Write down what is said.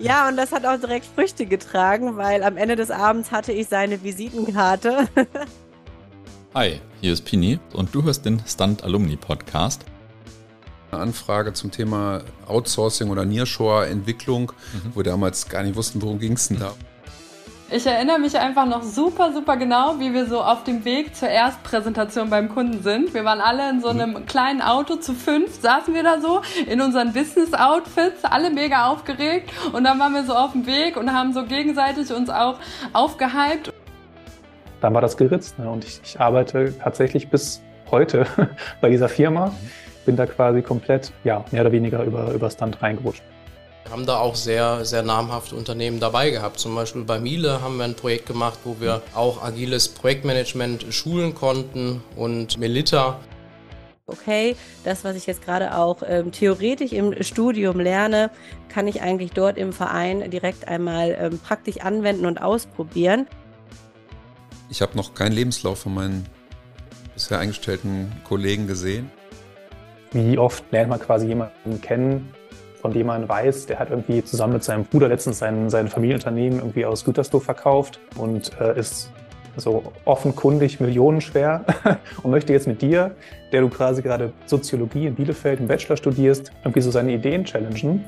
Ja, und das hat auch direkt Früchte getragen, weil am Ende des Abends hatte ich seine Visitenkarte. Hi, hier ist Pini und du hörst den Stunt Alumni Podcast. Eine Anfrage zum Thema Outsourcing oder Nearshore-Entwicklung, mhm. wo wir damals gar nicht wussten, worum ging es denn da. Ich erinnere mich einfach noch super, super genau, wie wir so auf dem Weg zur Erstpräsentation beim Kunden sind. Wir waren alle in so einem mhm. kleinen Auto zu fünf, saßen wir da so in unseren Business-Outfits, alle mega aufgeregt. Und dann waren wir so auf dem Weg und haben so gegenseitig uns auch aufgehypt. Dann war das geritzt ne? und ich, ich arbeite tatsächlich bis heute bei dieser Firma. Mhm. Bin da quasi komplett, ja, mehr oder weniger über, über Stand reingerutscht. Wir haben da auch sehr, sehr namhafte Unternehmen dabei gehabt. Zum Beispiel bei Miele haben wir ein Projekt gemacht, wo wir auch agiles Projektmanagement schulen konnten und Melita. Okay, das, was ich jetzt gerade auch ähm, theoretisch im Studium lerne, kann ich eigentlich dort im Verein direkt einmal ähm, praktisch anwenden und ausprobieren. Ich habe noch keinen Lebenslauf von meinen bisher eingestellten Kollegen gesehen. Wie oft lernt man quasi jemanden kennen, von dem man weiß, der hat irgendwie zusammen mit seinem Bruder letztens sein, sein Familienunternehmen irgendwie aus Gütersloh verkauft und äh, ist so offenkundig millionenschwer und möchte jetzt mit dir, der du quasi gerade Soziologie in Bielefeld im Bachelor studierst, irgendwie so seine Ideen challengen.